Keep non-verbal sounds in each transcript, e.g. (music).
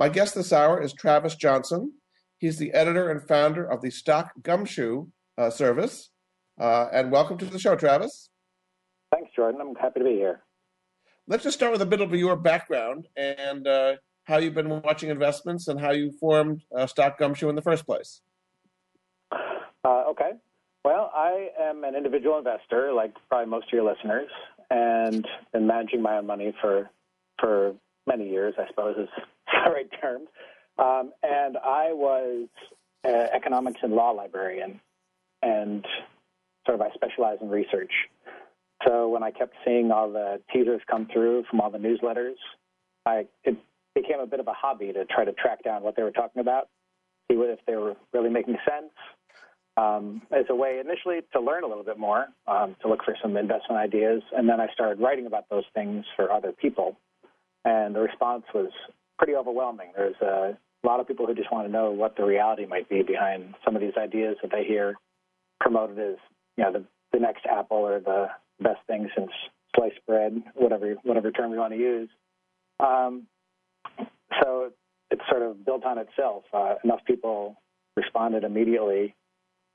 My guest this hour is Travis Johnson. He's the editor and founder of the Stock Gumshoe uh, service. Uh, and welcome to the show, Travis. Thanks, Jordan. I'm happy to be here. Let's just start with a bit of your background and uh, how you've been watching investments and how you formed uh, Stock Gumshoe in the first place. Uh, okay. Well, I am an individual investor, like probably most of your listeners, and been managing my own money for for many years. I suppose is (laughs) the right term. Um, and I was an economics and law librarian, and sort of I specialize in research. So when I kept seeing all the teasers come through from all the newsletters, I it became a bit of a hobby to try to track down what they were talking about, see if they were really making sense. Um, as a way initially to learn a little bit more, um, to look for some investment ideas, and then I started writing about those things for other people. And the response was pretty overwhelming. There's a lot of people who just want to know what the reality might be behind some of these ideas that they hear promoted as, you know, the, the next Apple or the best thing since sliced bread, whatever whatever term you want to use. Um, so it's sort of built on itself. Uh, enough people responded immediately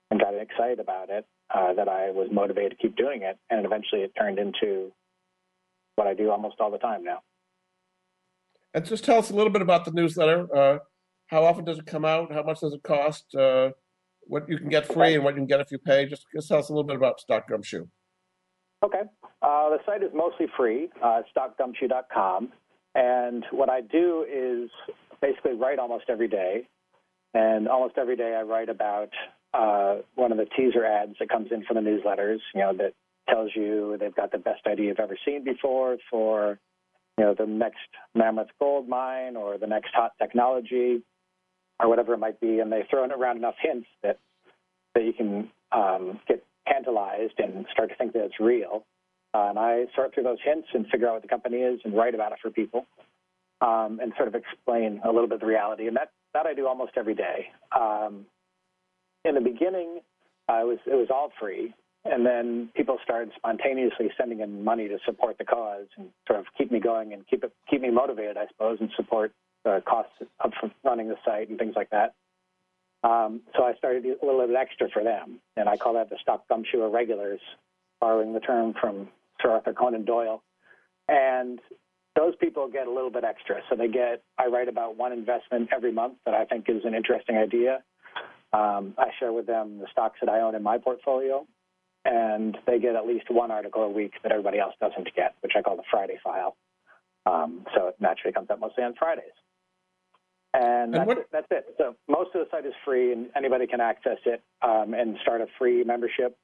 and got excited about it uh, that I was motivated to keep doing it, and eventually it turned into what I do almost all the time now. And just tell us a little bit about the newsletter. Uh, how often does it come out? How much does it cost? Uh, what you can get free and what you can get if you pay? Just, just tell us a little bit about Stock Gumshoe. Okay. Uh, the site is mostly free, uh, stockgumshoe.com. And what I do is basically write almost every day. And almost every day I write about uh, one of the teaser ads that comes in for the newsletters, you know, that tells you they've got the best idea you've ever seen before for, you know, the next mammoth gold mine or the next hot technology or whatever it might be. And they throw around enough hints that, that you can um, get tantalized and start to think that it's real. Uh, and I sort through those hints and figure out what the company is and write about it for people um, and sort of explain a little bit of the reality. And that, that I do almost every day. Um, in the beginning, uh, it, was, it was all free. And then people started spontaneously sending in money to support the cause and sort of keep me going and keep it, keep me motivated, I suppose, and support the costs of running the site and things like that. Um, so I started a little bit extra for them, and I call that the stock gumshoe regulars, borrowing the term from Sir Arthur Conan Doyle. And those people get a little bit extra. So they get, I write about one investment every month that I think is an interesting idea. Um, I share with them the stocks that I own in my portfolio, and they get at least one article a week that everybody else doesn't get, which I call the Friday file. Um, so it naturally comes out mostly on Fridays. And, that's, what, it, that's it. So most of the site is free, and anybody can access it um, and start a free membership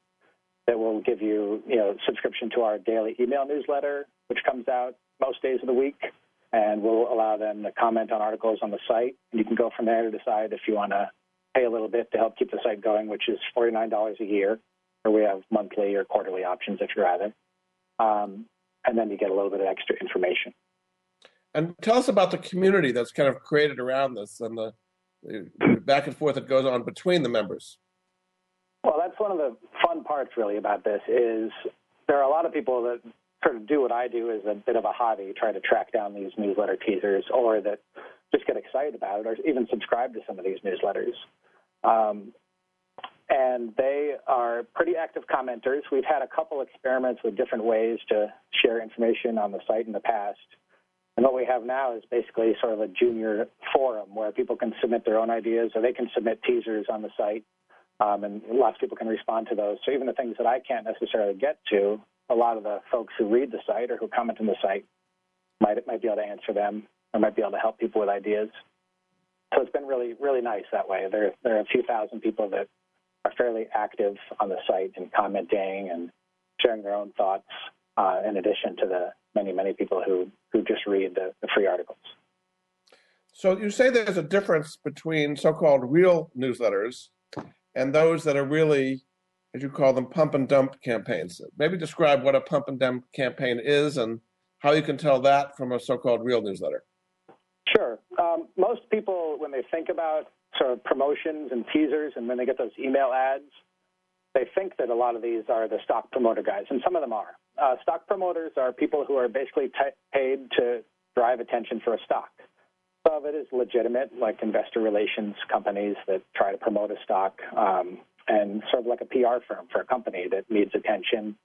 that will give you, you know, subscription to our daily email newsletter, which comes out most days of the week, and will allow them to comment on articles on the site. And you can go from there to decide if you want to pay a little bit to help keep the site going, which is $49 a year, or we have monthly or quarterly options if you'd rather. Um, and then you get a little bit of extra information. And tell us about the community that's kind of created around this and the, the back and forth that goes on between the members. Well, that's one of the fun parts really about this is there are a lot of people that sort of do what I do as a bit of a hobby, try to track down these newsletter teasers, or that just get excited about it, or even subscribe to some of these newsletters. Um, and they are pretty active commenters. We've had a couple experiments with different ways to share information on the site in the past. And what we have now is basically sort of a junior forum where people can submit their own ideas or they can submit teasers on the site um, and lots of people can respond to those. So even the things that I can't necessarily get to, a lot of the folks who read the site or who comment on the site might might be able to answer them or might be able to help people with ideas. So it's been really really nice that way. There there are a few thousand people that are fairly active on the site and commenting and sharing their own thoughts. Uh, in addition to the many many people who who just read the, the free articles. So you say there's a difference between so-called real newsletters and those that are really, as you call them, pump and dump campaigns. Maybe describe what a pump and dump campaign is and how you can tell that from a so-called real newsletter. Sure. Um, most people, when they think about sort of promotions and teasers, and when they get those email ads, they think that a lot of these are the stock promoter guys, and some of them are. Uh, stock promoters are people who are basically t- paid to drive attention for a stock. Some of it is legitimate, like investor relations companies that try to promote a stock, um, and sort of like a PR firm for a company that needs attention.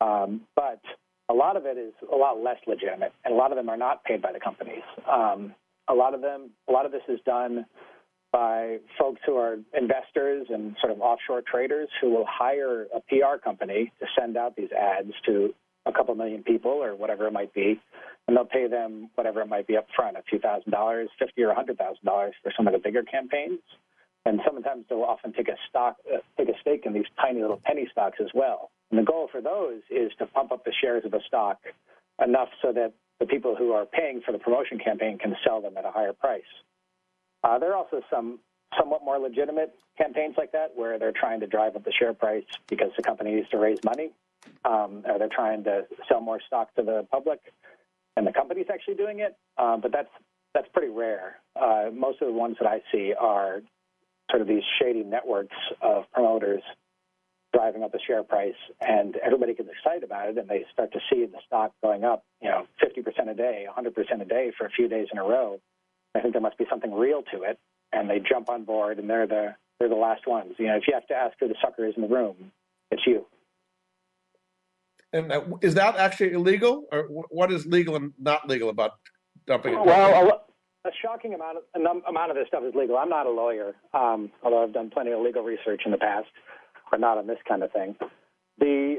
Um, but a lot of it is a lot less legitimate, and a lot of them are not paid by the companies. Um, a lot of them, a lot of this is done by folks who are investors and sort of offshore traders who will hire a PR company to send out these ads to a couple million people or whatever it might be, and they'll pay them whatever it might be up front, a few thousand dollars, fifty or a hundred thousand dollars for some of the bigger campaigns. And sometimes they'll often take a stock, uh, take a stake in these tiny little penny stocks as well. And the goal for those is to pump up the shares of the stock enough so that the people who are paying for the promotion campaign can sell them at a higher price. Uh, there are also some somewhat more legitimate campaigns like that where they're trying to drive up the share price because the company needs to raise money, um, or they're trying to sell more stock to the public, and the company's actually doing it. Um, but that's that's pretty rare. Uh, most of the ones that I see are sort of these shady networks of promoters driving up the share price, and everybody gets excited about it, and they start to see the stock going up, you know, 50% a day, 100% a day for a few days in a row I think there must be something real to it, and they jump on board, and they're the they're the last ones. You know, if you have to ask who the sucker is in the room, it's you. And uh, is that actually illegal, or what is legal and not legal about dumping? It? Well, a, a shocking amount of num- amount of this stuff is legal. I'm not a lawyer, um, although I've done plenty of legal research in the past, but not on this kind of thing. The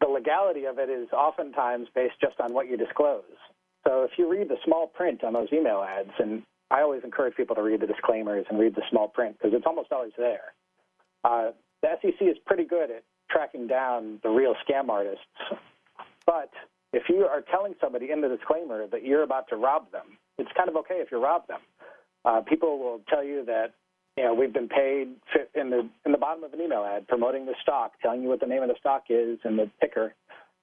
the legality of it is oftentimes based just on what you disclose. So if you read the small print on those email ads, and I always encourage people to read the disclaimers and read the small print because it's almost always there. Uh, the SEC is pretty good at tracking down the real scam artists, but if you are telling somebody in the disclaimer that you're about to rob them, it's kind of okay if you rob them. Uh, people will tell you that you know we've been paid in the in the bottom of an email ad promoting the stock, telling you what the name of the stock is and the ticker,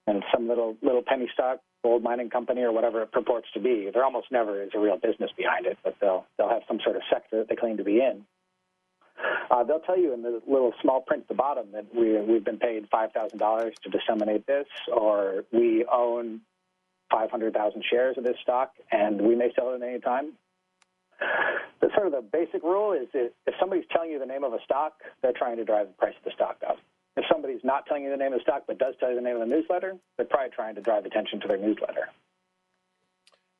and some little little penny stock gold mining company or whatever it purports to be. There almost never is a real business behind it, but they'll they'll have some sort of sector that they claim to be in. Uh, they'll tell you in the little small print at the bottom that we we've been paid five thousand dollars to disseminate this, or we own five hundred thousand shares of this stock and we may sell it at any time. The sort of the basic rule is if somebody's telling you the name of a stock, they're trying to drive the price of the stock up. If somebody's not telling you the name of the stock but does tell you the name of the newsletter, they're probably trying to drive attention to their newsletter.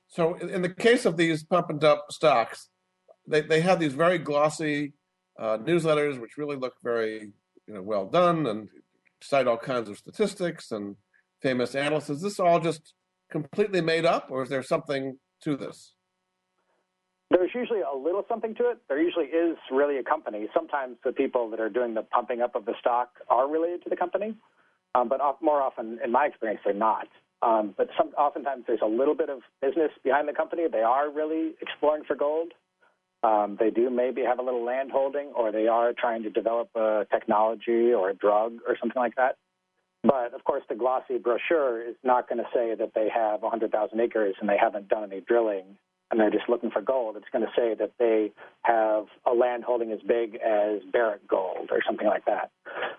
So, in the case of these pump and dump stocks, they, they have these very glossy uh, newsletters, which really look very you know, well done and cite all kinds of statistics and famous analysts. Is this all just completely made up, or is there something to this? There's usually a little something to it. There usually is really a company. Sometimes the people that are doing the pumping up of the stock are related to the company, um, but more often, in my experience, they're not. Um, but some, oftentimes there's a little bit of business behind the company. They are really exploring for gold. Um, they do maybe have a little land holding, or they are trying to develop a technology or a drug or something like that. But of course, the glossy brochure is not going to say that they have 100,000 acres and they haven't done any drilling and they're just looking for gold, it's going to say that they have a land holding as big as Barrick Gold or something like that.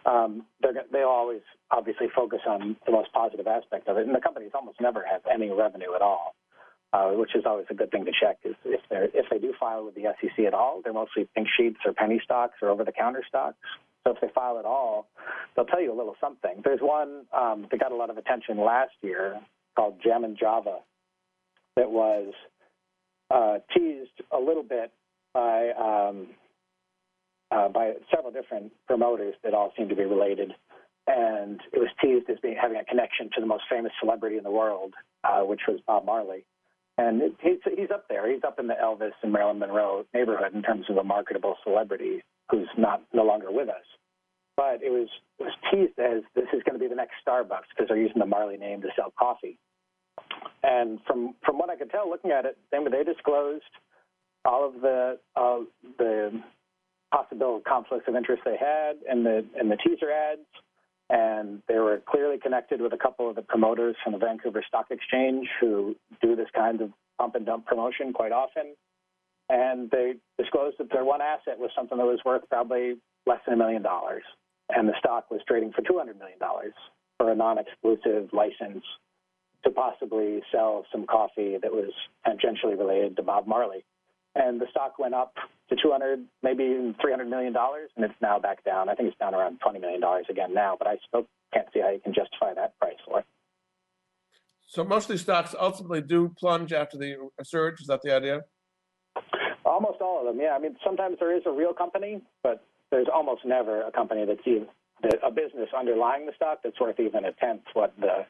Um, they always obviously focus on the most positive aspect of it, and the companies almost never have any revenue at all. Uh, which is always a good thing to check. Is if they if they do file with the SEC at all, they're mostly pink sheets or penny stocks or over the counter stocks. So if they file at all, they'll tell you a little something. There's one um, that got a lot of attention last year called Jammin Java that was uh, teased a little bit by um, uh, by several different promoters that all seem to be related, and it was teased as being having a connection to the most famous celebrity in the world, uh, which was Bob Marley. And it, he's, he's up there. He's up in the Elvis and Marilyn Monroe neighborhood in terms of a marketable celebrity who's not no longer with us. But it was, it was teased as this is going to be the next Starbucks because they're using the Marley name to sell coffee. And from from what I could tell, looking at it, they, they disclosed all of the uh, the possible conflicts of interest they had in the in the teaser ads, and they were clearly connected with a couple of the promoters from the Vancouver Stock Exchange who do this kind of pump and dump promotion quite often. And they disclosed that their one asset was something that was worth probably less than a million dollars, and the stock was trading for two hundred million dollars for a non-exclusive license to possibly sell some coffee that was tangentially related to Bob Marley. And the stock went up to 200, maybe even 300 million dollars, and it's now back down. I think it's down around 20 million dollars again now, but I still can't see how you can justify that price for it. So most of these stocks ultimately do plunge after the surge. Is that the idea? Almost all of them, yeah. I mean, sometimes there is a real company, but there's almost never a company that's even a business underlying the stock that's worth even a tenth what the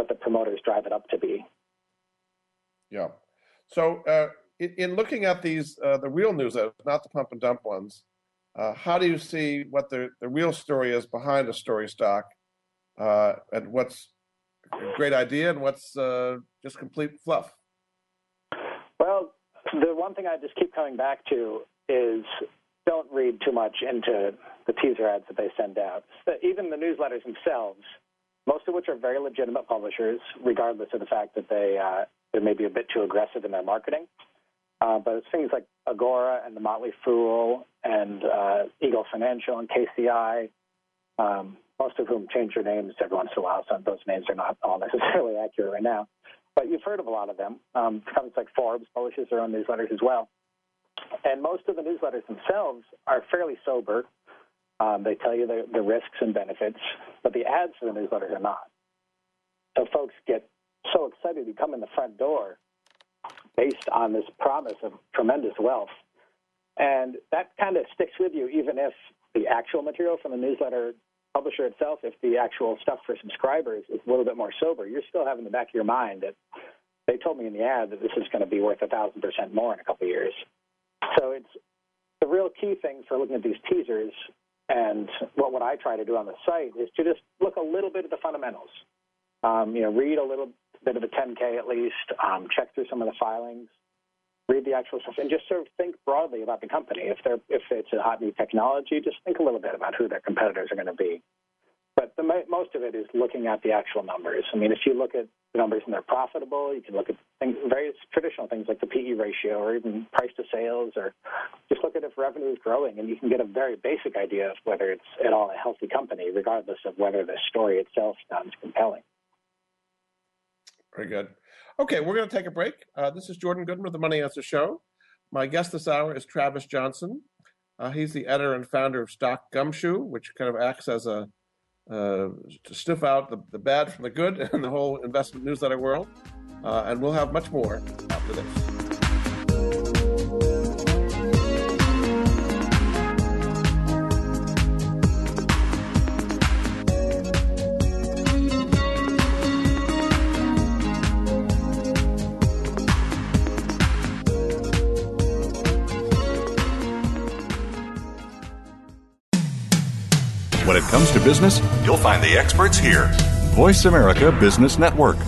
what the promoters drive it up to be. Yeah. So, uh, in, in, looking at these, uh, the real news, not the pump and dump ones, uh, how do you see what the, the real story is behind a story stock, uh, and what's a great idea and what's uh, just complete fluff? Well, the one thing I just keep coming back to is don't read too much into the teaser ads that they send out. Even the newsletters themselves most of which are very legitimate publishers, regardless of the fact that they uh, they may be a bit too aggressive in their marketing. Uh, but it's things like Agora and the Motley Fool and uh, Eagle Financial and KCI, um, most of whom change their names every once in a while, so those names are not all (laughs) necessarily accurate right now. But you've heard of a lot of them. Um, companies like Forbes publishes their own newsletters as well. And most of the newsletters themselves are fairly sober um, they tell you the, the risks and benefits, but the ads for the newsletters are not. So folks get so excited to come in the front door based on this promise of tremendous wealth. And that kind of sticks with you, even if the actual material from the newsletter publisher itself, if the actual stuff for subscribers is a little bit more sober, you're still having the back of your mind that they told me in the ad that this is going to be worth a thousand percent more in a couple of years. So it's the real key thing for looking at these teasers and what, what I try to do on the site is to just look a little bit at the fundamentals. Um, you know, read a little bit of a 10K at least, um, check through some of the filings, read the actual stuff, and just sort of think broadly about the company. If they're if it's a hot new technology, just think a little bit about who their competitors are going to be. But the most of it is looking at the actual numbers. I mean, if you look at the numbers and they're profitable, you can look at things, various traditional things like the PE ratio or even price to sales, or just look at if revenue is growing, and you can get a very basic idea of whether it's at all a healthy company, regardless of whether the story itself sounds compelling. Very good. Okay, we're going to take a break. Uh, this is Jordan Goodman of the Money Answer Show. My guest this hour is Travis Johnson. Uh, he's the editor and founder of Stock Gumshoe, which kind of acts as a to sniff out the, the bad from the good (laughs) in the whole investment newsletter world. Uh, and we'll have much more after this. It comes to business, you'll find the experts here. Voice America Business Network.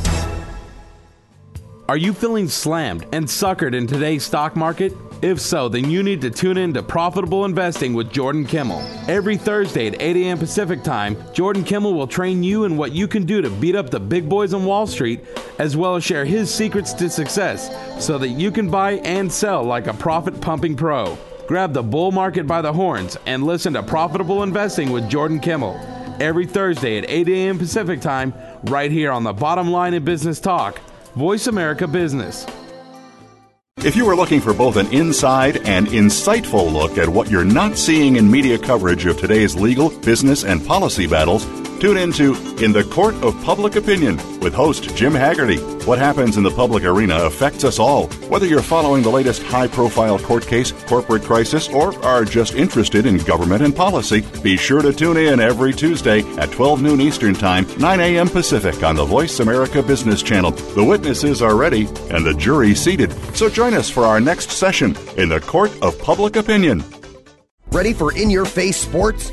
Are you feeling slammed and suckered in today's stock market? If so, then you need to tune in to Profitable Investing with Jordan Kimmel. Every Thursday at 8 a.m. Pacific Time, Jordan Kimmel will train you in what you can do to beat up the big boys on Wall Street, as well as share his secrets to success so that you can buy and sell like a profit pumping pro. Grab the bull market by the horns and listen to Profitable Investing with Jordan Kimmel every Thursday at 8 a.m. Pacific Time, right here on the Bottom Line in Business Talk, Voice America Business. If you are looking for both an inside and insightful look at what you're not seeing in media coverage of today's legal, business, and policy battles, Tune into In the Court of Public Opinion with host Jim Haggerty. What happens in the public arena affects us all. Whether you're following the latest high profile court case, corporate crisis, or are just interested in government and policy, be sure to tune in every Tuesday at 12 noon Eastern Time, 9 a.m. Pacific on the Voice America Business Channel. The witnesses are ready and the jury seated. So join us for our next session in the Court of Public Opinion. Ready for in your face sports?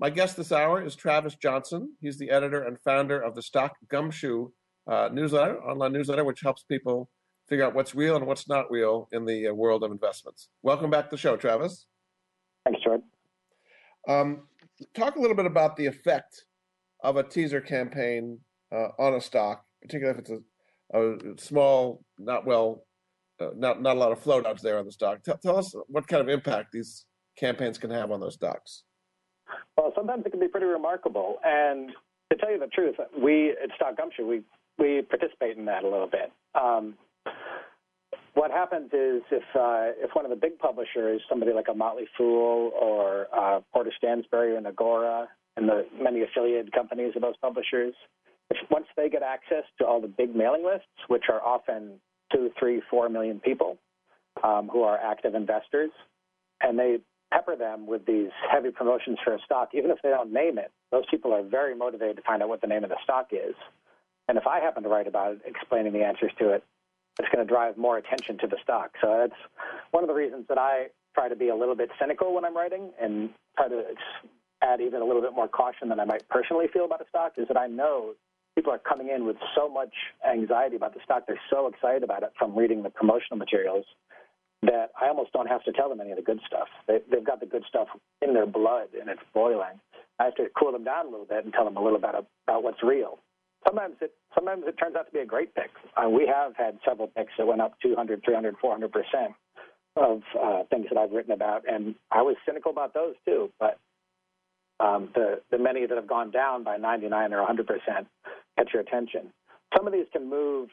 My guest this hour is Travis Johnson. He's the editor and founder of the Stock Gumshoe uh, newsletter, online newsletter, which helps people figure out what's real and what's not real in the uh, world of investments. Welcome back to the show, Travis. Thanks, Jordan. Um, talk a little bit about the effect of a teaser campaign uh, on a stock, particularly if it's a, a small, not well, uh, not not a lot of floatouts there on the stock. Tell, tell us what kind of impact these campaigns can have on those stocks. Well, sometimes it can be pretty remarkable. And to tell you the truth, we at Stock Gumshoe, we, we participate in that a little bit. Um, what happens is if uh, if one of the big publishers, somebody like a Motley Fool or uh, Porter Stansberry and Agora, and the many affiliated companies of those publishers, if once they get access to all the big mailing lists, which are often two, three, four million people um, who are active investors, and they pepper them with these heavy promotions for a stock, even if they don't name it, those people are very motivated to find out what the name of the stock is. And if I happen to write about it, explaining the answers to it, it's going to drive more attention to the stock. So that's one of the reasons that I try to be a little bit cynical when I'm writing and try to add even a little bit more caution than I might personally feel about a stock is that I know people are coming in with so much anxiety about the stock. They're so excited about it from reading the promotional materials that I almost don't have to tell them any of the good stuff. They, they've got the good stuff in their blood and it's boiling. I have to cool them down a little bit and tell them a little bit about, what's real. Sometimes it sometimes it turns out to be a great pick. Uh, we have had several picks that went up 200, 300, 400 percent of uh, things that I've written about, and I was cynical about those too. But um, the the many that have gone down by 99 or 100 percent catch your attention. Some of these can move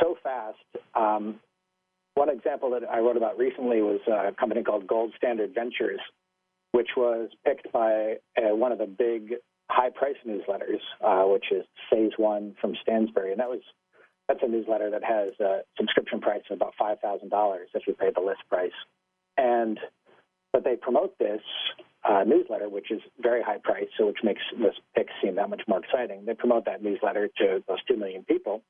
so fast um, one example that I wrote about recently was a company called Gold Standard Ventures, which was picked by uh, one of the big high price newsletters, uh, which is Phase One from Stansberry, and that was that's a newsletter that has a subscription price of about five thousand dollars if you pay the list price, and but they promote this uh, newsletter, which is very high priced, so which makes this pick seem that much more exciting. They promote that newsletter to those two million people,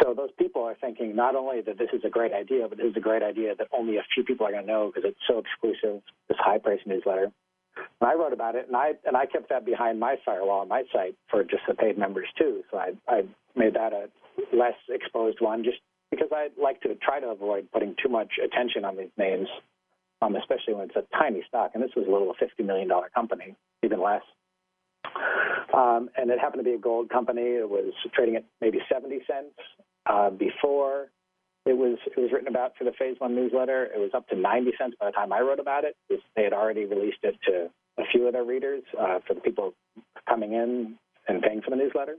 so those people are thinking not only that this is a great idea, but this is a great idea that only a few people are going to know because it's so exclusive. This high price newsletter. And I wrote about it, and I and I kept that behind my firewall on my site for just the paid members too. So I I made that a less exposed one, just because I like to try to avoid putting too much attention on these names, um, especially when it's a tiny stock. And this was a little fifty million dollar company, even less. Um, and it happened to be a gold company. It was trading at maybe 70 cents uh, before it was it was written about for the Phase One newsletter. It was up to 90 cents by the time I wrote about it. They had already released it to a few of their readers uh, for the people coming in and paying for the newsletter.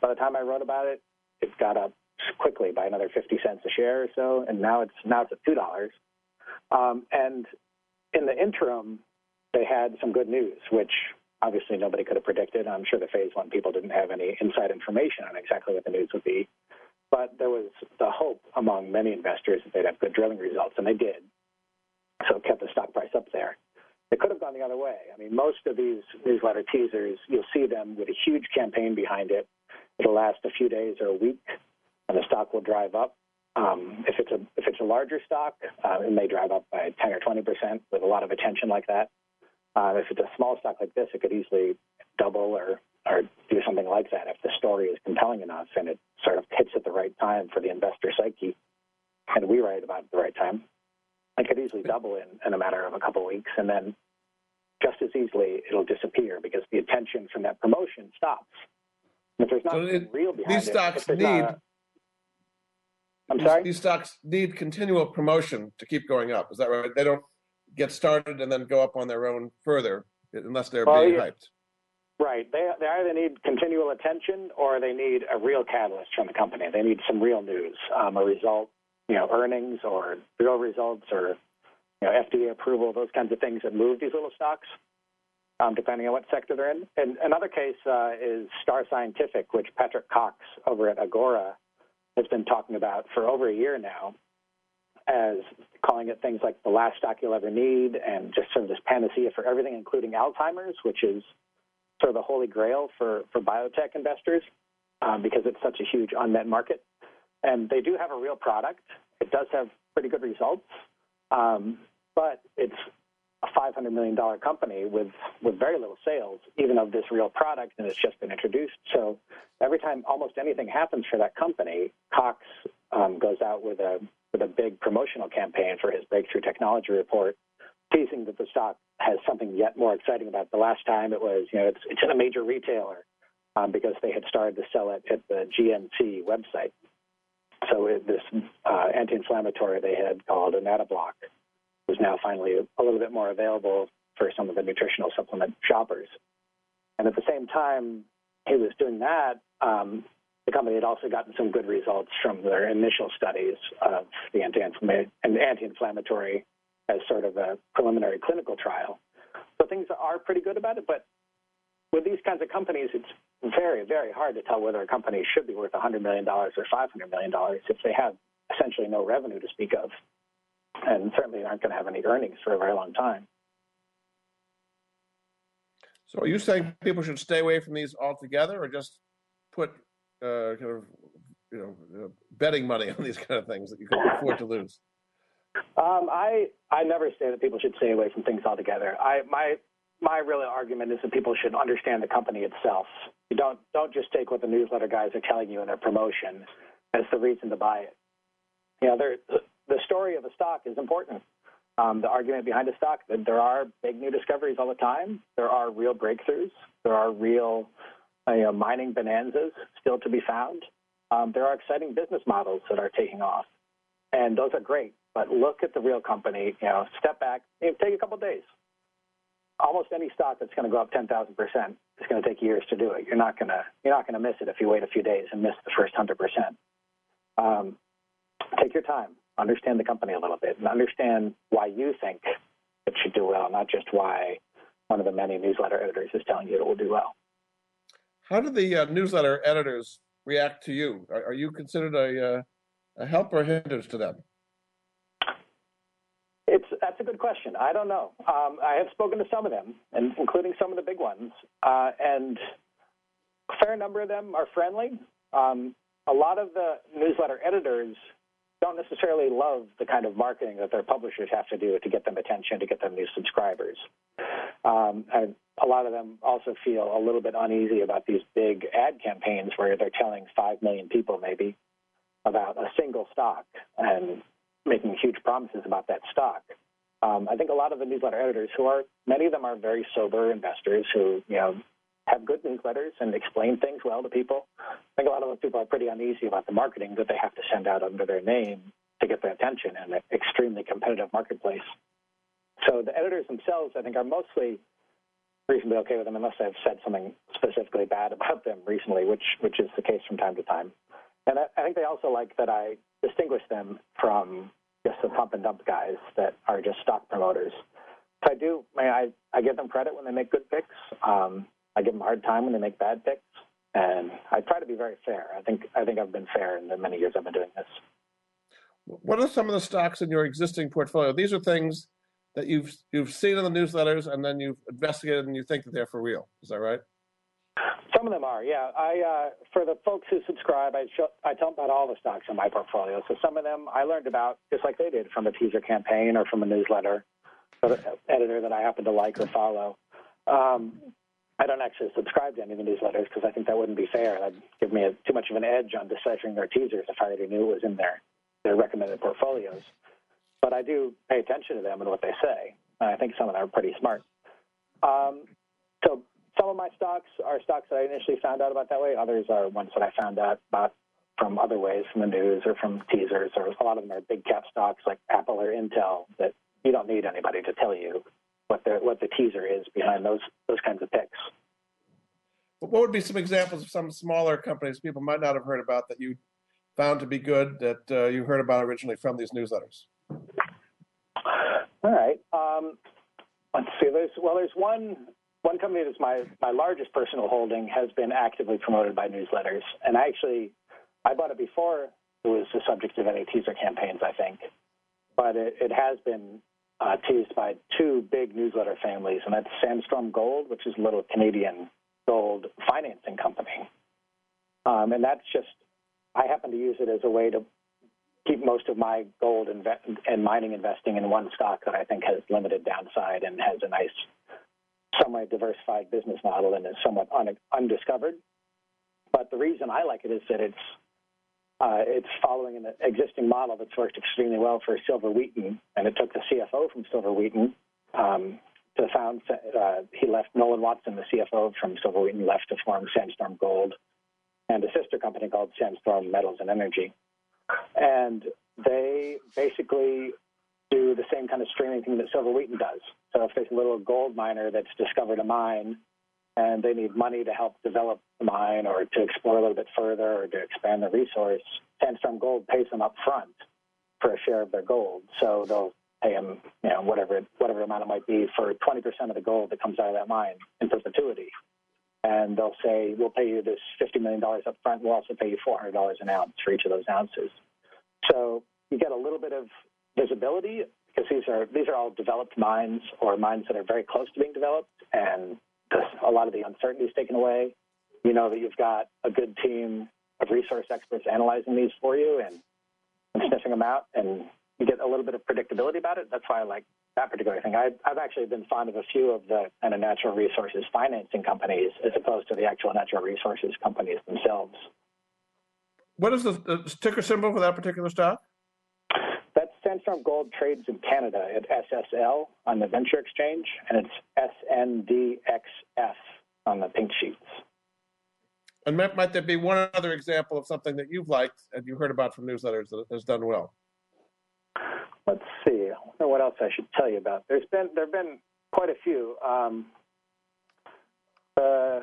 By the time I wrote about it, it got up quickly by another 50 cents a share or so, and now it's now it's at two dollars. Um, and in the interim, they had some good news, which obviously nobody could have predicted. I'm sure the phase one people didn't have any inside information on exactly what the news would be. But there was the hope among many investors that they'd have good drilling results, and they did. So it kept the stock price up there. It could have gone the other way. I mean, most of these newsletter teasers, you'll see them with a huge campaign behind it, it'll last a few days or a week, and the stock will drive up. Um, if it's a if it's a larger stock, uh, it may drive up by 10 or 20 percent with a lot of attention like that. Uh, if it's a small stock like this, it could easily double or or do something like that if the story is compelling enough and it sort of hits at the right time for the investor psyche, and we write about it at the right time. It could easily double in, in a matter of a couple of weeks, and then just as easily it'll disappear because the attention from that promotion stops. if there's not so it, real behind these stocks need. A, I'm these, sorry. These stocks need continual promotion to keep going up. Is that right? They don't get started and then go up on their own further unless they're well, being yeah. hyped. Right. They, they either need continual attention or they need a real catalyst from the company. They need some real news, um, a result, you know, earnings or real results or you know, FDA approval, those kinds of things that move these little stocks, um, depending on what sector they're in. And another case uh, is Star Scientific, which Patrick Cox over at Agora has been talking about for over a year now as calling it things like the last stock you'll ever need and just sort of this panacea for everything, including Alzheimer's, which is sort of the holy grail for, for biotech investors um, because it's such a huge unmet market. And they do have a real product. It does have pretty good results, um, but it's a $500 million company with, with very little sales, even of this real product, and it's just been introduced. So every time almost anything happens for that company, Cox um, goes out with a with a big promotional campaign for his breakthrough technology report, teasing that the stock has something yet more exciting about it. The last time it was, you know, it's, it's in a major retailer um, because they had started to sell it at the GNC website. So it, this uh, anti-inflammatory they had called Block was now finally a little bit more available for some of the nutritional supplement shoppers. And at the same time he was doing that, um, the company had also gotten some good results from their initial studies of the anti-inflammatory as sort of a preliminary clinical trial. So things are pretty good about it, but with these kinds of companies, it's very, very hard to tell whether a company should be worth $100 million or $500 million if they have essentially no revenue to speak of, and certainly aren't going to have any earnings for a very long time. So, are you saying people should stay away from these altogether, or just put uh, kind of you know uh, betting money on these kind of things that you can afford to lose? Um, I I never say that people should stay away from things altogether. I my my real argument is that people should understand the company itself. You don't don't just take what the newsletter guys are telling you in their promotion as the reason to buy it. You know, the story of a stock is important. Um, the argument behind a stock that there are big new discoveries all the time. There are real breakthroughs. There are real you know, mining bonanzas still to be found. Um, there are exciting business models that are taking off, and those are great. But look at the real company. You know, step back. Know, take a couple days. Almost any stock that's going to go up ten thousand percent is going to take years to do it. You're not going to you're not going to miss it if you wait a few days and miss the first hundred percent. Um, take your time, understand the company a little bit, and understand why you think it should do well, not just why one of the many newsletter editors is telling you it will do well. How do the uh, newsletter editors react to you? Are, are you considered a, uh, a help or hindrance to them? A good question. I don't know. Um, I have spoken to some of them, and including some of the big ones, uh, and a fair number of them are friendly. Um, a lot of the newsletter editors don't necessarily love the kind of marketing that their publishers have to do to get them attention, to get them new subscribers. Um, a lot of them also feel a little bit uneasy about these big ad campaigns where they're telling 5 million people maybe about a single stock and making huge promises about that stock. Um, I think a lot of the newsletter editors, who are many of them are very sober investors who you know have good newsletters and explain things well to people. I think a lot of those people are pretty uneasy about the marketing that they have to send out under their name to get their attention in an extremely competitive marketplace. So the editors themselves, I think, are mostly reasonably okay with them unless I've said something specifically bad about them recently, which which is the case from time to time. And I, I think they also like that I distinguish them from just the pump and dump guys that are just stock promoters. So I do, I, I give them credit when they make good picks. Um, I give them a hard time when they make bad picks, and I try to be very fair. I think I think I've been fair in the many years I've been doing this. What are some of the stocks in your existing portfolio? These are things that you've you've seen in the newsletters, and then you've investigated, and you think that they're for real. Is that right? Some of them are, yeah. I uh, for the folks who subscribe, I show, I tell them about all the stocks in my portfolio. So some of them I learned about just like they did from a teaser campaign or from a newsletter editor that I happen to like or follow. Um, I don't actually subscribe to any of the newsletters because I think that wouldn't be fair. That'd give me a, too much of an edge on deciphering their teasers if I already knew it was in their their recommended portfolios. But I do pay attention to them and what they say. And I think some of them are pretty smart. Um, so some of my stocks are stocks that I initially found out about that way. Others are ones that I found out about from other ways, from the news or from teasers. Or a lot of them are big cap stocks like Apple or Intel that you don't need anybody to tell you what the what the teaser is behind those those kinds of picks. What would be some examples of some smaller companies people might not have heard about that you found to be good that uh, you heard about originally from these newsletters? All right. Um, let's see. There's well, there's one one company that's my my largest personal holding has been actively promoted by newsletters, and I actually I bought it before it was the subject of any teaser campaigns, I think, but it, it has been uh, teased by two big newsletter families, and that's Sandstorm Gold, which is a little Canadian gold financing company, um, and that's just I happen to use it as a way to keep most of my gold inve- and mining investing in one stock that I think has limited downside and has a nice somewhat diversified business model and is somewhat un- undiscovered. But the reason I like it is that it's uh, it's following an existing model that's worked extremely well for Silver Wheaton, and it took the CFO from Silver Wheaton um, to found. Uh, he left Nolan Watson, the CFO from Silver Wheaton, left to form Sandstorm Gold and a sister company called Sandstorm Metals and Energy, and they basically do the same kind of streaming thing that Silver Wheaton does. So if there's a little gold miner that's discovered a mine and they need money to help develop the mine or to explore a little bit further or to expand the resource, Sandstorm Gold pays them up front for a share of their gold. So they'll pay them, you know, whatever whatever amount it might be for 20% of the gold that comes out of that mine in perpetuity. And they'll say, we'll pay you this $50 million up front. We'll also pay you $400 an ounce for each of those ounces. So you get a little bit of visibility because these are these are all developed mines or mines that are very close to being developed, and a lot of the uncertainty is taken away. You know that you've got a good team of resource experts analyzing these for you and, and sniffing them out, and you get a little bit of predictability about it. That's why I like that particular thing. I, I've actually been fond of a few of the kind of natural resources financing companies as opposed to the actual natural resources companies themselves. What is the, the ticker symbol for that particular stock? Sandstorm Gold trades in Canada at SSL on the Venture Exchange, and it's SNDXF on the pink sheets. And might, might there be one other example of something that you've liked and you heard about from newsletters that has done well? Let's see. I don't know what else I should tell you about. There's been there have been quite a few. Um, the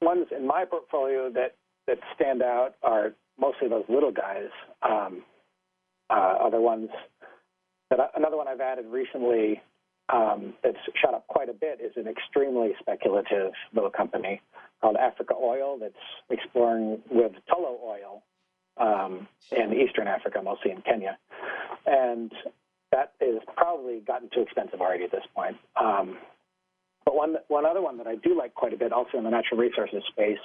ones in my portfolio that that stand out are mostly those little guys. Um, uh, other ones that I, another one I've added recently um, that's shot up quite a bit is an extremely speculative little company called Africa Oil that's exploring with Tullow Oil um, in Eastern Africa, mostly in Kenya, and that is probably gotten too expensive already at this point. Um, but one one other one that I do like quite a bit, also in the natural resources space,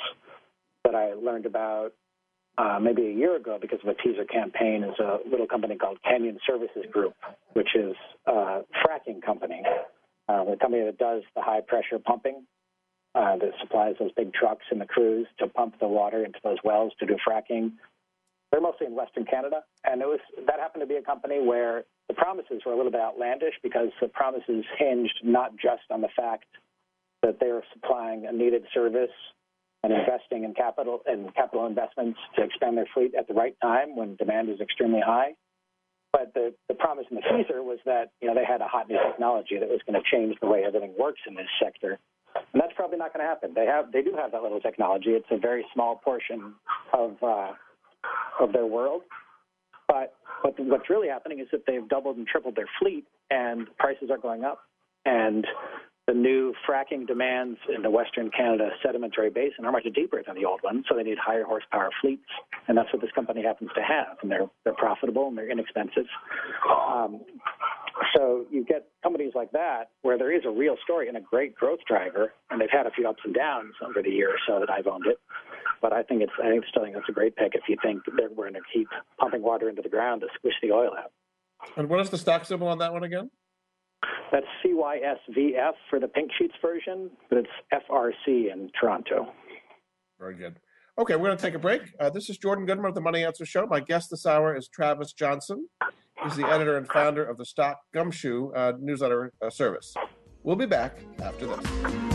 that I learned about uh, maybe a year ago because of a teaser campaign is a little company called Canyon Services Group, which is a fracking company, uh, the company that does the high pressure pumping uh, that supplies those big trucks and the crews to pump the water into those wells to do fracking. They're mostly in Western Canada, and it was that happened to be a company where the promises were a little bit outlandish because the promises hinged not just on the fact that they were supplying a needed service and investing in capital and capital investments to expand their fleet at the right time when demand is extremely high. But the, the promise in the teaser was that you know they had a hot new technology that was going to change the way everything works in this sector, and that's probably not going to happen. They have they do have that little technology. It's a very small portion of uh, of their world, but but what's really happening is that they've doubled and tripled their fleet, and prices are going up, and the new fracking demands in the Western Canada sedimentary basin are much deeper than the old ones, so they need higher horsepower fleets, and that's what this company happens to have. And they're they're profitable and they're inexpensive. Um, so you get companies like that, where there is a real story and a great growth driver, and they've had a few ups and downs over the year or so that I've owned it. But I think it's I think still think it's a great pick if you think that we're going to keep pumping water into the ground to squish the oil out. And what is the stock symbol on that one again? That's CYSVF for the pink sheets version, but it's FRC in Toronto. Very good. Okay, we're going to take a break. Uh, this is Jordan Goodman of the Money Answer Show. My guest this hour is Travis Johnson. He's the editor and founder of the Stock Gumshoe uh, newsletter uh, service. We'll be back after this.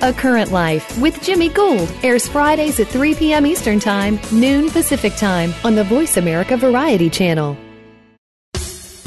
A Current Life with Jimmy Gould airs Fridays at 3 p.m. Eastern Time, noon Pacific Time on the Voice America Variety Channel.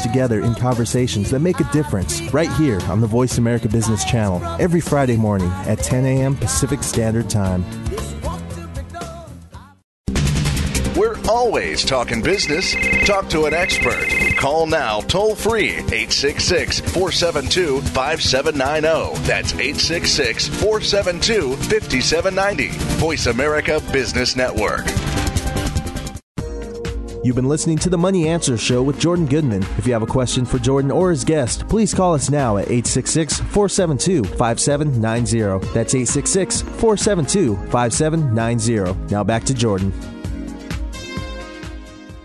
together in conversations that make a difference right here on the Voice America Business Channel every Friday morning at 10 a.m. Pacific Standard Time. We're always talking business. Talk to an expert. Call now toll free 866 472 5790. That's 866 472 5790. Voice America Business Network. You've been listening to the Money Answer Show with Jordan Goodman. If you have a question for Jordan or his guest, please call us now at 866 472 5790. That's 866 472 5790. Now back to Jordan.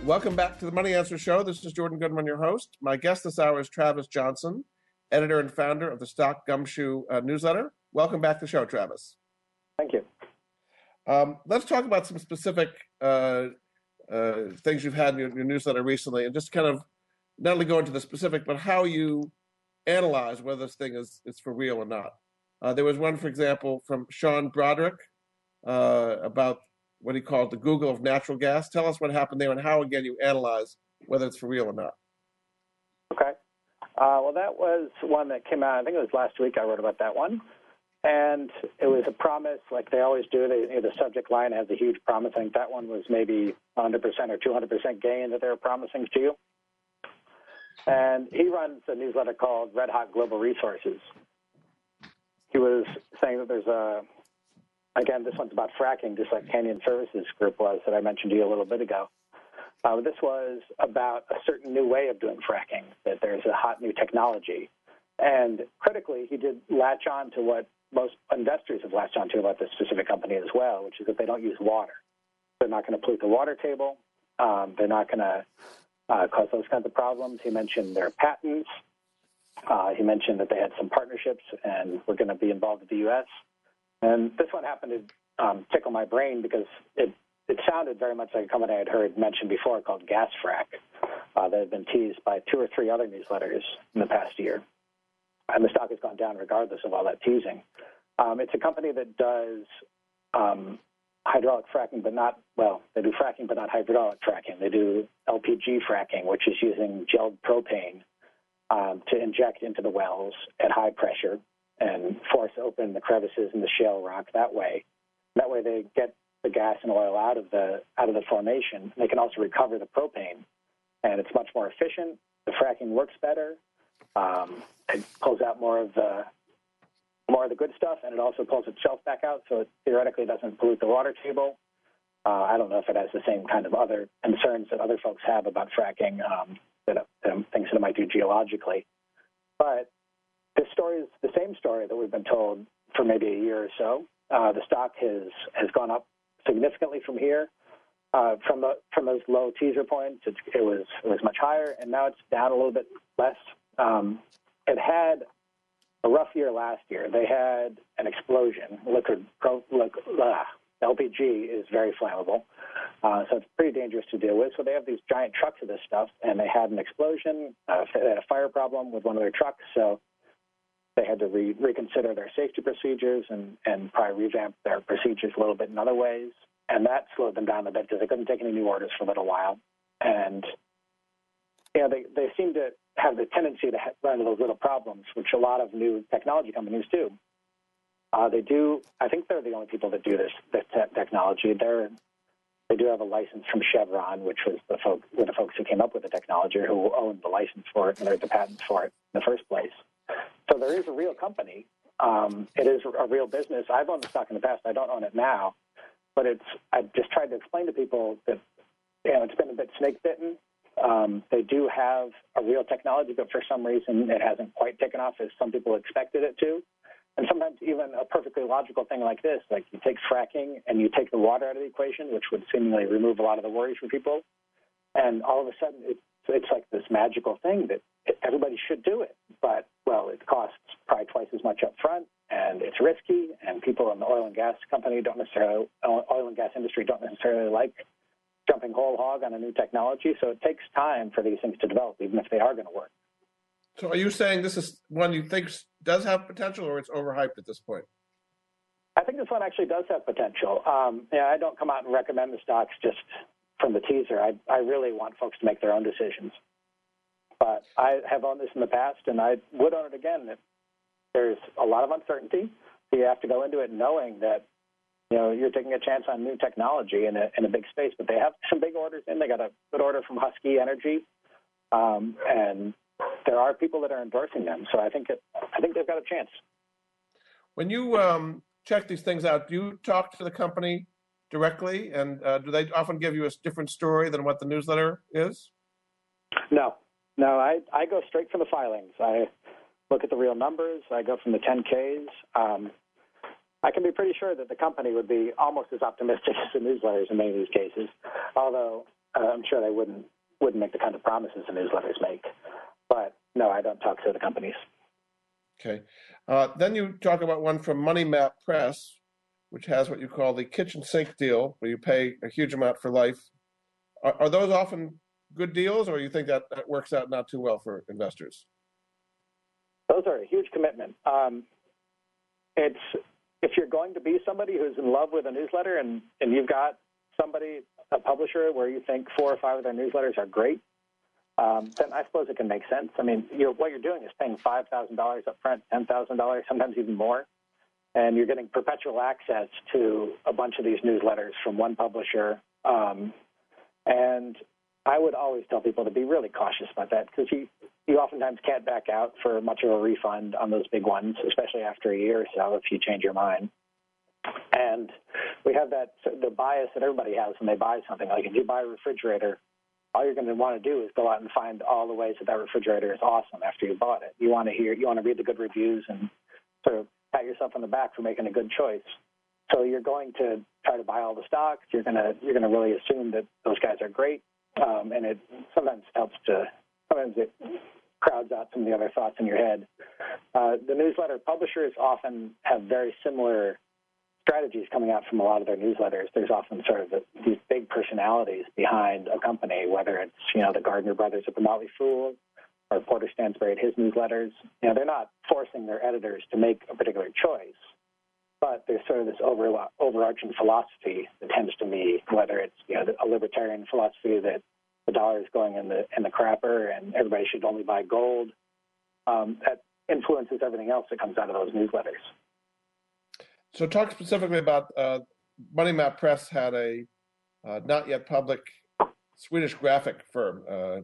Welcome back to the Money Answer Show. This is Jordan Goodman, your host. My guest this hour is Travis Johnson, editor and founder of the Stock Gumshoe uh, newsletter. Welcome back to the show, Travis. Thank you. Um, let's talk about some specific uh, uh, things you've had in your, your, newsletter recently, and just kind of not only go into the specific, but how you analyze whether this thing is, is for real or not. Uh, there was one, for example, from Sean Brodrick uh, about what he called the Google of natural gas. Tell us what happened there and how, again, you analyze whether it's for real or not. Okay. Uh, well, that was one that came out, I think it was last week I wrote about that one. And it was a promise, like they always do. They, you know, the subject line has a huge promise. I think that one was maybe 100% or 200% gain that they were promising to you. And he runs a newsletter called Red Hot Global Resources. He was saying that there's a, again, this one's about fracking, just like Canyon Services Group was that I mentioned to you a little bit ago. Uh, this was about a certain new way of doing fracking, that there's a hot new technology. And critically, he did latch on to what most investors have latched onto about this specific company as well, which is that they don't use water. They're not going to pollute the water table. Um, they're not going to uh, cause those kinds of problems. He mentioned their patents. Uh, he mentioned that they had some partnerships and were going to be involved with the U.S. And this one happened to um, tickle my brain because it it sounded very much like a company I had heard mentioned before called GasFrac uh, that had been teased by two or three other newsletters in the past year and the stock has gone down regardless of all that teasing. Um, it's a company that does um, hydraulic fracking, but not well. They do fracking, but not hydraulic fracking. They do LPG fracking, which is using gelled propane um, to inject into the wells at high pressure and force open the crevices in the shale rock that way. That way, they get the gas and oil out of the out of the formation. They can also recover the propane, and it's much more efficient. The fracking works better. Um, it pulls out more of the more of the good stuff, and it also pulls itself back out, so it theoretically doesn't pollute the water table. Uh, I don't know if it has the same kind of other concerns that other folks have about fracking, um, that, um, things that it might do geologically. But this story is the same story that we've been told for maybe a year or so. Uh, the stock has has gone up significantly from here. Uh, from the, from those low teaser points, it was it was much higher, and now it's down a little bit less. Um, it had a rough year last year. They had an explosion. Liquid pro, LPG is very flammable, uh, so it's pretty dangerous to deal with. So they have these giant trucks of this stuff, and they had an explosion. Uh, they had a fire problem with one of their trucks, so they had to re- reconsider their safety procedures and, and probably revamp their procedures a little bit in other ways. And that slowed them down a bit because they couldn't take any new orders for a little while. And know, they, they seem to have the tendency to run into those little problems, which a lot of new technology companies do. Uh, they do. I think they're the only people that do this, this technology. They're they do have a license from Chevron, which was the folk, were the folks who came up with the technology, who owned the license for it and the patents for it in the first place. So there is a real company. Um, it is a real business. I've owned the stock in the past. I don't own it now, but it's. I've just tried to explain to people that you know it's been a bit snake bitten. Um, they do have a real technology, but for some reason it hasn't quite taken off as some people expected it to. And sometimes even a perfectly logical thing like this, like you take fracking and you take the water out of the equation, which would seemingly remove a lot of the worries for people, and all of a sudden it, it's like this magical thing that everybody should do it. But well, it costs probably twice as much up front, and it's risky, and people in the oil and gas company don't necessarily oil and gas industry don't necessarily like jumping whole hog on a new technology. So it takes time for these things to develop, even if they are going to work. So are you saying this is one you think does have potential, or it's overhyped at this point? I think this one actually does have potential. Um, yeah, I don't come out and recommend the stocks just from the teaser. I, I really want folks to make their own decisions. But I have owned this in the past, and I would own it again. There's a lot of uncertainty. So you have to go into it knowing that you know you're taking a chance on new technology in a in a big space. But they have some big orders in. They got a good order from Husky Energy, um, and there are people that are endorsing them. So I think it, I think they've got a chance. When you um, check these things out, do you talk to the company directly, and uh, do they often give you a different story than what the newsletter is? No, no. I I go straight from the filings. I look at the real numbers. I go from the 10Ks. Um, I can be pretty sure that the company would be almost as optimistic (laughs) as the newsletters in many of these cases, although uh, I'm sure they wouldn't wouldn't make the kind of promises the newsletters make. But no, I don't talk to the companies. Okay. Uh, then you talk about one from Money Map Press, which has what you call the kitchen sink deal, where you pay a huge amount for life. Are, are those often good deals, or you think that, that works out not too well for investors? Those are a huge commitment. Um, it's if you're going to be somebody who's in love with a newsletter and, and you've got somebody, a publisher, where you think four or five of their newsletters are great, um, then I suppose it can make sense. I mean, you're, what you're doing is paying five thousand dollars up front, ten thousand dollars, sometimes even more, and you're getting perpetual access to a bunch of these newsletters from one publisher. Um, and I would always tell people to be really cautious about that because you you oftentimes can't back out for much of a refund on those big ones, especially after a year or so if you change your mind. And we have that the bias that everybody has when they buy something. Like if you buy a refrigerator, all you're going to want to do is go out and find all the ways that that refrigerator is awesome after you bought it. You want to hear, you want to read the good reviews and sort of pat yourself on the back for making a good choice. So you're going to try to buy all the stocks. You're going to you're to really assume that those guys are great, um, and it sometimes helps to sometimes it crowds out some of the other thoughts in your head. Uh, the newsletter publishers often have very similar strategies coming out from a lot of their newsletters. There's often sort of the, these big personalities behind a company, whether it's you know the Gardner brothers at the Motley Fool or Porter Stansberry at his newsletters. You know, they're not forcing their editors to make a particular choice, but there's sort of this over, overarching philosophy that tends to me, whether it's you know a libertarian philosophy that the dollar is going in the in the crapper and everybody should only buy gold. Um, that influences everything else that comes out of those newsletters. So, talk specifically about uh, Money Map Press had a uh, not yet public Swedish graphite firm. Uh,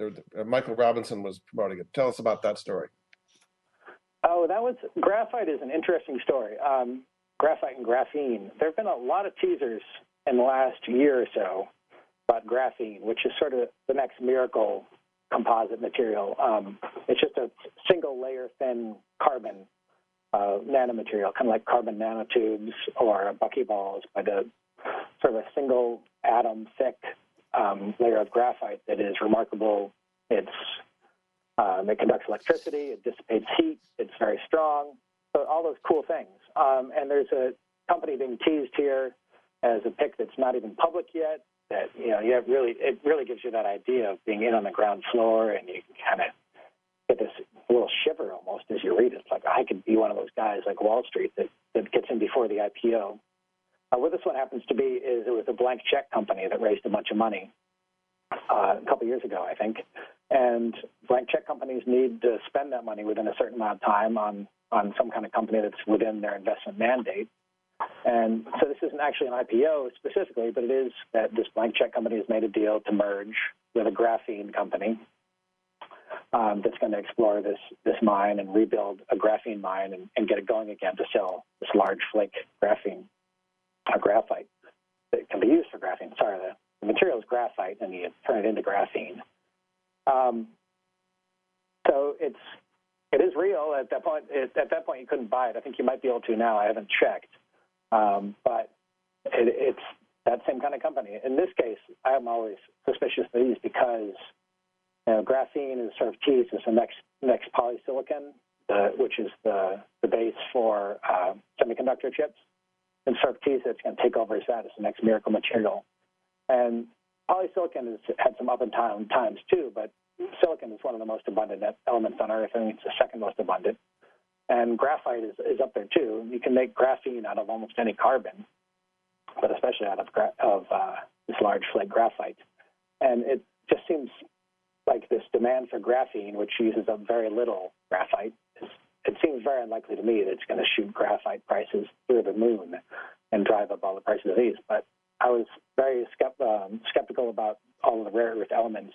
uh, Michael Robinson was promoting it. Tell us about that story. Oh, that was graphite is an interesting story. Um, graphite and graphene. There have been a lot of teasers in the last year or so about graphene, which is sort of the next miracle composite material. Um, it's just a single layer thin carbon uh, nanomaterial, kind of like carbon nanotubes or buckyballs, but the sort of a single atom thick um, layer of graphite that is remarkable. It's um, it conducts electricity, it dissipates heat, it's very strong. So all those cool things. Um, and there's a company being teased here as a pick that's not even public yet. That you know, you have really it really gives you that idea of being in on the ground floor, and you kind of get this little shiver almost as you read it. It's like I could be one of those guys like Wall Street that that gets in before the IPO. Uh, what this one happens to be is it was a blank check company that raised a bunch of money uh, a couple years ago, I think. And blank check companies need to spend that money within a certain amount of time on on some kind of company that's within their investment mandate. And so this isn't actually an IPO specifically, but it is that this blank check company has made a deal to merge with a graphene company um, that's going to explore this this mine and rebuild a graphene mine and, and get it going again to sell this large flake graphene a graphite that can be used for graphene. Sorry, the, the material is graphite, and you turn it into graphene. Um, so it's it is real. At that point, it, at that point, you couldn't buy it. I think you might be able to now. I haven't checked, um, but it, it's that same kind of company. In this case, I'm always suspicious of these because you know, graphene is sort of teased as the next next polysilicon, uh, which is the the base for uh, semiconductor chips and tease that's going to take over as that as the next miracle material. And polysilicon has had some up and down times too, but silicon is one of the most abundant elements on Earth. I think it's the second most abundant. And graphite is, is up there too. You can make graphene out of almost any carbon, but especially out of, gra- of uh, this large flake graphite. And it just seems like this demand for graphene, which uses up very little graphite, it seems very unlikely to me that it's going to shoot graphite prices through the moon and drive up all the prices of these. But I was very skept- um, skeptical about all the rare earth elements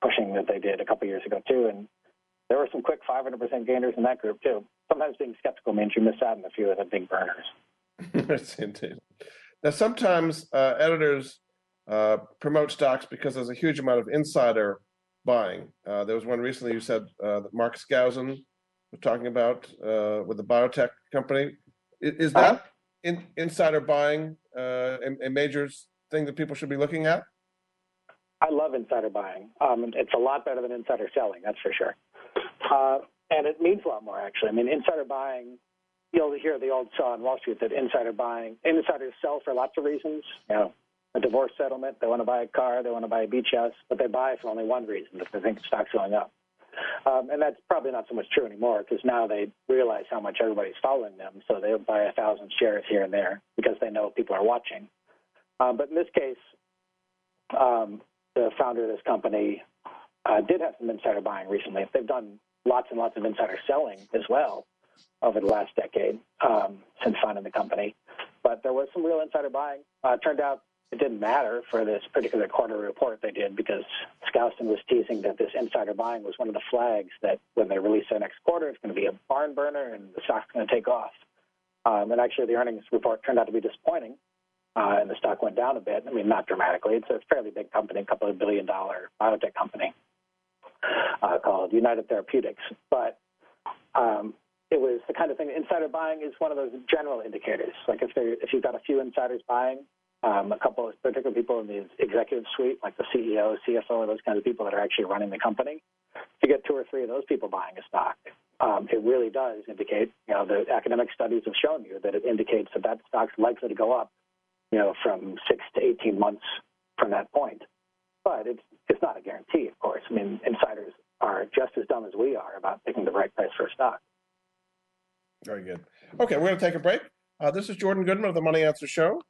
pushing that they did a couple years ago too, and there were some quick 500% gainers in that group too. Sometimes being skeptical means you miss out on a few of the big burners. (laughs) indeed. Now, sometimes uh, editors uh, promote stocks because there's a huge amount of insider buying. Uh, there was one recently you said uh, that Mark Skousen was talking about uh, with the biotech company. Is, is that uh-huh. in, insider buying uh, a, a, major thing that people should be looking at? I love insider buying. Um, it's a lot better than insider selling, that's for sure. Uh, and it means a lot more, actually. I mean, insider buying, you'll hear the old saw on Wall Street that insider buying, insiders sell for lots of reasons. You know, a divorce settlement, they want to buy a car, they want to buy a beach house, but they buy for only one reason, if they think the stock's going up. Um, and that's probably not so much true anymore because now they realize how much everybody's following them, so they'll buy a thousand shares here and there because they know people are watching. Um, but in this case, um, the founder of this company uh, did have some insider buying recently. They've done lots and lots of insider selling as well over the last decade um, since founding the company. But there was some real insider buying. Uh, turned out it didn't matter for this particular quarter report they did because Skousen was teasing that this insider buying was one of the flags that when they release their next quarter, it's going to be a barn burner and the stock's going to take off. Um, and actually, the earnings report turned out to be disappointing, uh, and the stock went down a bit. I mean, not dramatically. It's a fairly big company, a couple of billion dollar biotech company uh, called United Therapeutics. But um, it was the kind of thing. Insider buying is one of those general indicators. Like if there, if you've got a few insiders buying, um, a couple of particular people in the executive suite, like the CEO, CFO, those kinds of people that are actually running the company, to get two or three of those people buying a stock, um, it really does indicate, you know, the academic studies have shown you that it indicates that that stock's likely to go up, you know, from six to 18 months from that point. But it's, it's not a guarantee, of course. I mean, insiders are just as dumb as we are about picking the right price for a stock. Very good. Okay, we're going to take a break. Uh, this is Jordan Goodman of the Money Answer Show.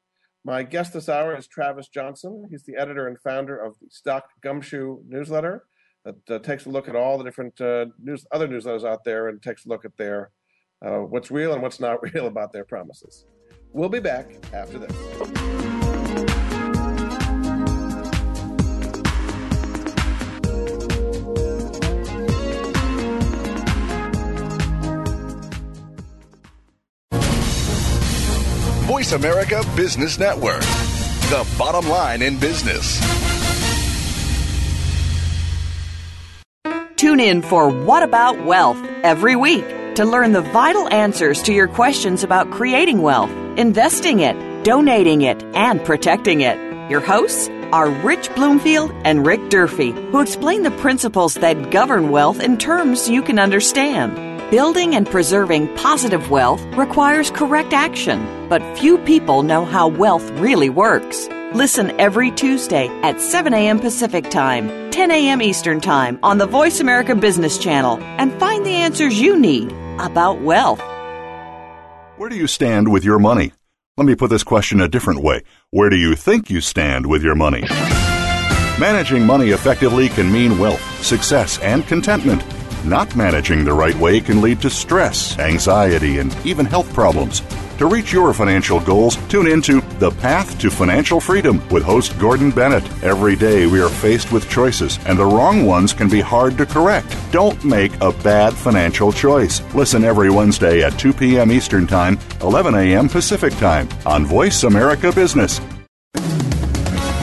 My guest this hour is Travis Johnson. He's the editor and founder of the Stock Gumshoe newsletter that uh, takes a look at all the different uh, news, other newsletters out there and takes a look at their uh, what's real and what's not (laughs) real about their promises. We'll be back after this. Voice America Business Network, the bottom line in business. Tune in for What About Wealth every week. to learn the vital answers to your questions about creating wealth, investing it, donating it, and protecting it. Your hosts are Rich Bloomfield and Rick Durfee, who explain the principles that govern wealth in terms you can understand. Building and preserving positive wealth requires correct action, but few people know how wealth really works. Listen every Tuesday at 7 a.m. Pacific Time, 10 a.m. Eastern Time on the Voice America Business Channel and find the answers you need about wealth. Where do you stand with your money? Let me put this question a different way. Where do you think you stand with your money? Managing money effectively can mean wealth, success, and contentment. Not managing the right way can lead to stress, anxiety, and even health problems. To reach your financial goals, tune into The Path to Financial Freedom with host Gordon Bennett. Every day we are faced with choices, and the wrong ones can be hard to correct. Don't make a bad financial choice. Listen every Wednesday at 2 p.m. Eastern Time, 11 a.m. Pacific Time on Voice America Business.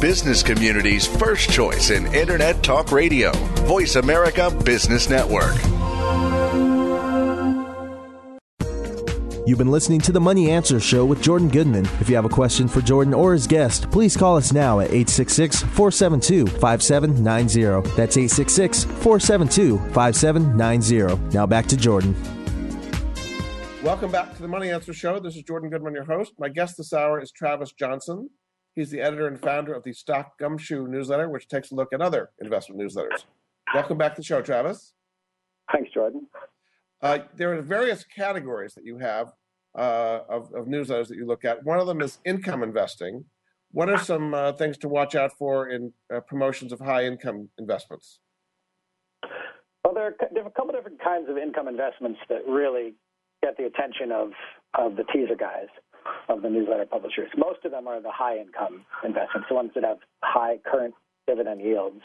Business community's first choice in Internet Talk Radio. Voice America Business Network. You've been listening to the Money Answer Show with Jordan Goodman. If you have a question for Jordan or his guest, please call us now at 866 472 5790. That's 866 472 5790. Now back to Jordan. Welcome back to the Money Answer Show. This is Jordan Goodman, your host. My guest this hour is Travis Johnson. He's the editor and founder of the Stock Gumshoe newsletter, which takes a look at other investment newsletters. Welcome back to the show, Travis. Thanks, Jordan. Uh, there are various categories that you have uh, of, of, newsletters that you look at. One of them is income investing. What are some uh, things to watch out for in uh, promotions of high income investments? Well, there are, there are a couple different kinds of income investments that really get the attention of, of the teaser guys of the newsletter publishers. Most of them are the high income investments, the ones that have high current dividend yields.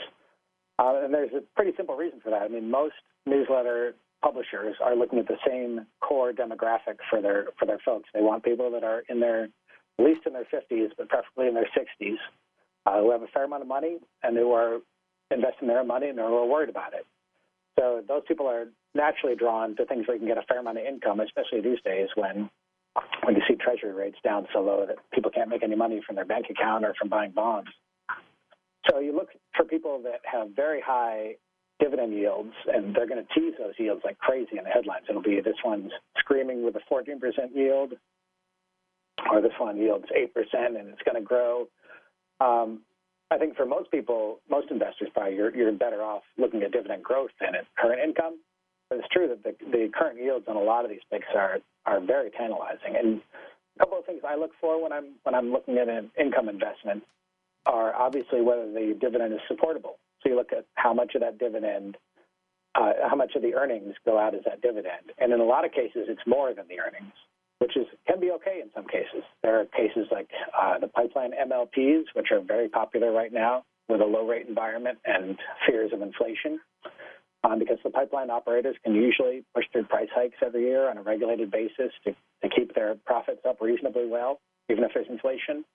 Uh, and there's a pretty simple reason for that. I mean, most newsletter publishers are looking at the same core demographic for their for their folks. They want people that are in their at least in their 50s, but preferably in their 60s, uh, who have a fair amount of money and who are investing their money and are a little worried about it. So those people are naturally drawn to things where you can get a fair amount of income, especially these days when when you see treasury rates down so low that people can't make any money from their bank account or from buying bonds. So you look for people that have very high dividend yields, and they're going to tease those yields like crazy in the headlines. It'll be this one's screaming with a 14% yield, or this one yields 8% and it's going to grow. Um, I think for most people, most investors, probably you're, you're better off looking at dividend growth than at current income. But it's true that the, the current yields on a lot of these picks are are very tantalizing. And a couple of things I look for when I'm when I'm looking at an income investment are obviously whether the dividend is supportable. So you look at how much of that dividend, uh, how much of the earnings go out as that dividend, and in a lot of cases, it's more than the earnings, which is can be okay in some cases. There are cases like uh, the pipeline MLPs, which are very popular right now with a low rate environment and fears of inflation um, because the pipeline operators can usually push through price hikes every year on a regulated basis to, to keep their profits up reasonably well, even if there's inflation.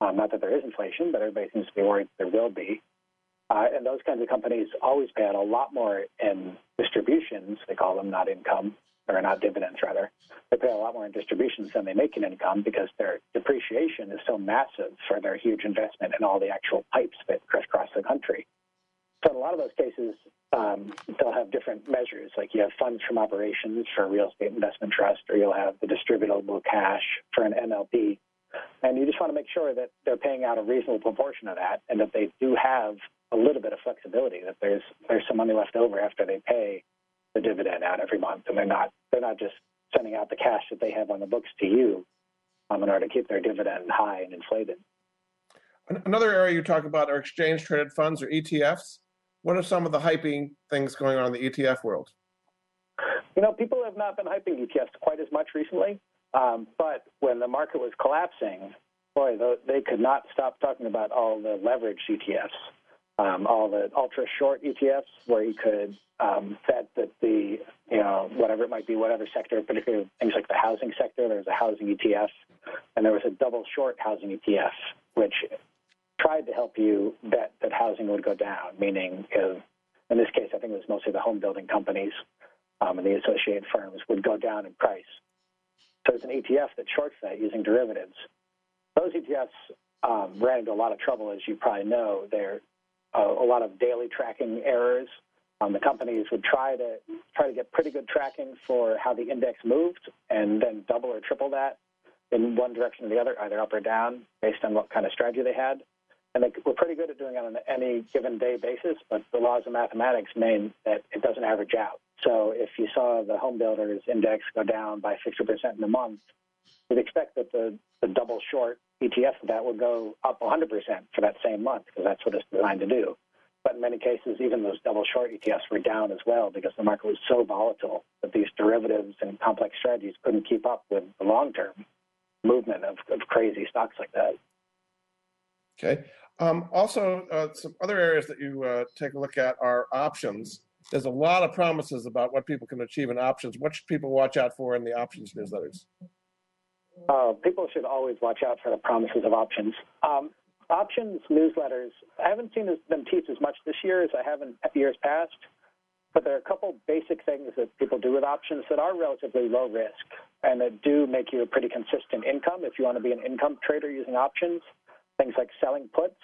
Um, not that there is inflation, but everybody seems to be worried there will be. Uh, and those kinds of companies always pay out a lot more in distributions. They call them not income, or not dividends, rather. They pay a lot more in distributions than they make in income because their depreciation is so massive for their huge investment in all the actual pipes that crisscross the country. So in a lot of those cases, um, they'll have different measures. Like you have funds from operations for a real estate investment trust, or you'll have the distributable cash for an MLP. And you just want to make sure that they're paying out a reasonable proportion of that, and that they do have a little bit of flexibility. That there's there's some money left over after they pay the dividend out every month, and they're not they're not just sending out the cash that they have on the books to you um, in order to keep their dividend high and inflated. Another area you talk about are exchange traded funds or ETFs what are some of the hyping things going on in the ETF world? You know, people have not been hyping ETFs quite as much recently, um, but when the market was collapsing, boy, they could not stop talking about all the leverage ETFs um, all the ultra short ETFs where you could um, bet that the, you know, whatever it might be, whatever sector, particularly things like the housing sector, there was a housing ETF, and there was a double short housing ETF, which tried to help you bet that housing would go down, meaning if, in this case, I think it was mostly the home building companies um, and the associated firms would go down in price. So it's an ETF that shorts that using derivatives. Those ETFs um, ran into a lot of trouble, as you probably know. There are a lot of daily tracking errors. Um, the companies would try to try to get pretty good tracking for how the index moved, and then double or triple that in one direction or the other, either up or down, based on what kind of strategy they had. And they were pretty good at doing it on any given day basis, but the laws of mathematics mean that it doesn't average out. So if you saw the home builders index go down by 60% in a month, you'd expect that the, the double short ETF of that would go up 100% for that same month because that's what it's designed to do. But in many cases, even those double short ETFs were down as well because the market was so volatile that these derivatives and complex strategies couldn't keep up with the long term movement of, of crazy stocks like that. Okay. Um, also, uh, some other areas that you uh, take a look at are options. There's a lot of promises about what people can achieve in options. What should people watch out for in the options newsletters? Uh, people should always watch out for the promises of options. Um, options newsletters, I haven't seen them teach as much this year as I have in years past, but there are a couple basic things that people do with options that are relatively low risk and that do make you a pretty consistent income if you want to be an income trader using options. Things like selling puts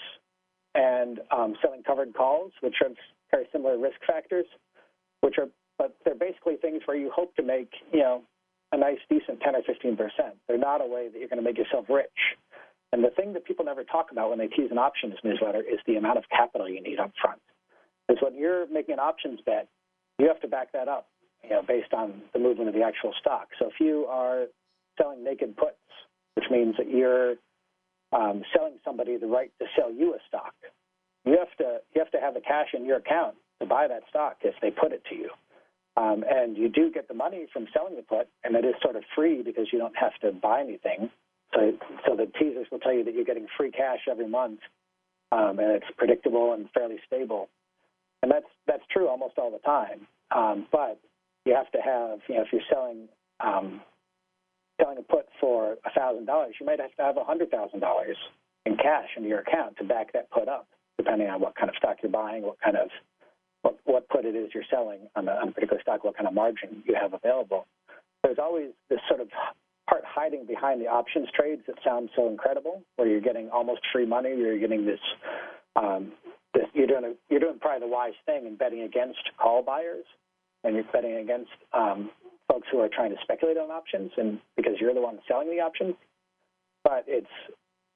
and um, selling covered calls, which have very similar risk factors, which are, but they're basically things where you hope to make, you know, a nice, decent 10 or 15 percent. They're not a way that you're going to make yourself rich. And the thing that people never talk about when they tease an options newsletter is the amount of capital you need up front. Because when you're making an options bet, you have to back that up, you know, based on the movement of the actual stock. So if you are selling naked puts, which means that you're um, selling somebody the right to sell you a stock, you have to you have to have the cash in your account to buy that stock if they put it to you. Um, and you do get the money from selling the put, and it is sort of free because you don't have to buy anything. So, so the teasers will tell you that you're getting free cash every month, um, and it's predictable and fairly stable. And that's that's true almost all the time. Um, but you have to have, you know, if you're selling um, selling a put for a thousand dollars, you might have to have a hundred thousand dollars in cash in your account to back that put up, depending on what kind of stock you're buying, what kind of what, what put it is you're selling on a, on a particular stock, what kind of margin you have available. There's always this sort of part hiding behind the options trades that sound so incredible, where you're getting almost free money, you're getting this, um, this you're doing a, you're doing probably the wise thing and betting against call buyers, and you're betting against um, folks who are trying to speculate on options, and because you're the one selling the options. But it's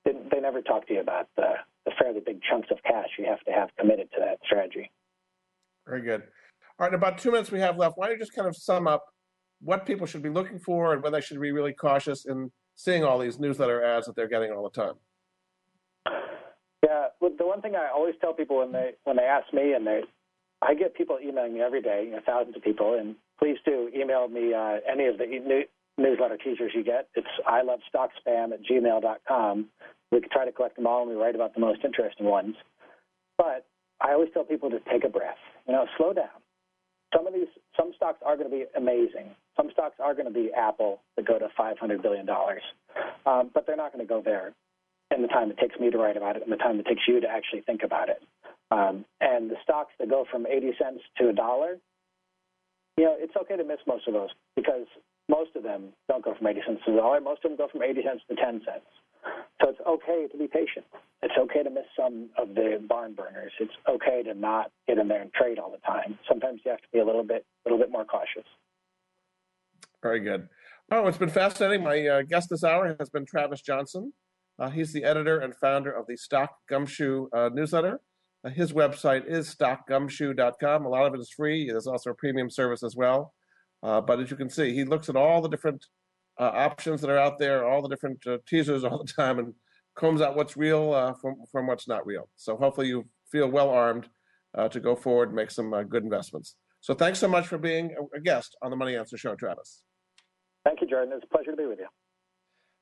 they never talk to you about the, the fairly big chunks of cash you have to have committed to that strategy. Very good. All right, about two minutes we have left. Why don't you just kind of sum up what people should be looking for and when they should be really cautious in seeing all these newsletter ads that they're getting all the time? Yeah, the one thing I always tell people when they when they ask me, and they, I get people emailing me every day, you know, thousands of people, and please do email me uh, any of the new, newsletter teasers you get. It's I love stock spam at gmail.com. We can try to collect them all, and we write about the most interesting ones. But I always tell people to take a breath. You know, slow down. Some of these, some stocks are going to be amazing. Some stocks are going to be Apple that go to $500 billion, um, but they're not going to go there in the time it takes me to write about it and the time it takes you to actually think about it. Um, and the stocks that go from 80 cents to a dollar, you know, it's okay to miss most of those because most of them don't go from 80 cents to a dollar. Most of them go from 80 cents to 10 cents. So it's okay to be patient. It's okay to miss some of the barn burners. It's okay to not get in there and trade all the time. Sometimes you have to be a little bit, a little bit more cautious. Very good. Oh, it's been fascinating. My uh, guest this hour has been Travis Johnson. Uh, he's the editor and founder of the Stock Gumshoe uh, newsletter. Uh, his website is stockgumshoe.com. A lot of it is free. There's also a premium service as well. Uh, but as you can see, he looks at all the different uh, options that are out there, all the different uh, teasers (laughs) all the time, and combs out what's real uh, from from what's not real. So hopefully you feel well armed uh, to go forward and make some uh, good investments. So thanks so much for being a guest on the Money Answer Show, Travis. Thank you, Jordan. It's a pleasure to be with you.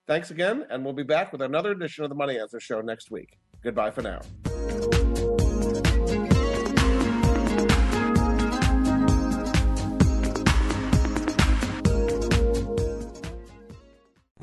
Thanks again, and we'll be back with another edition of the Money Answer Show next week. Goodbye for now.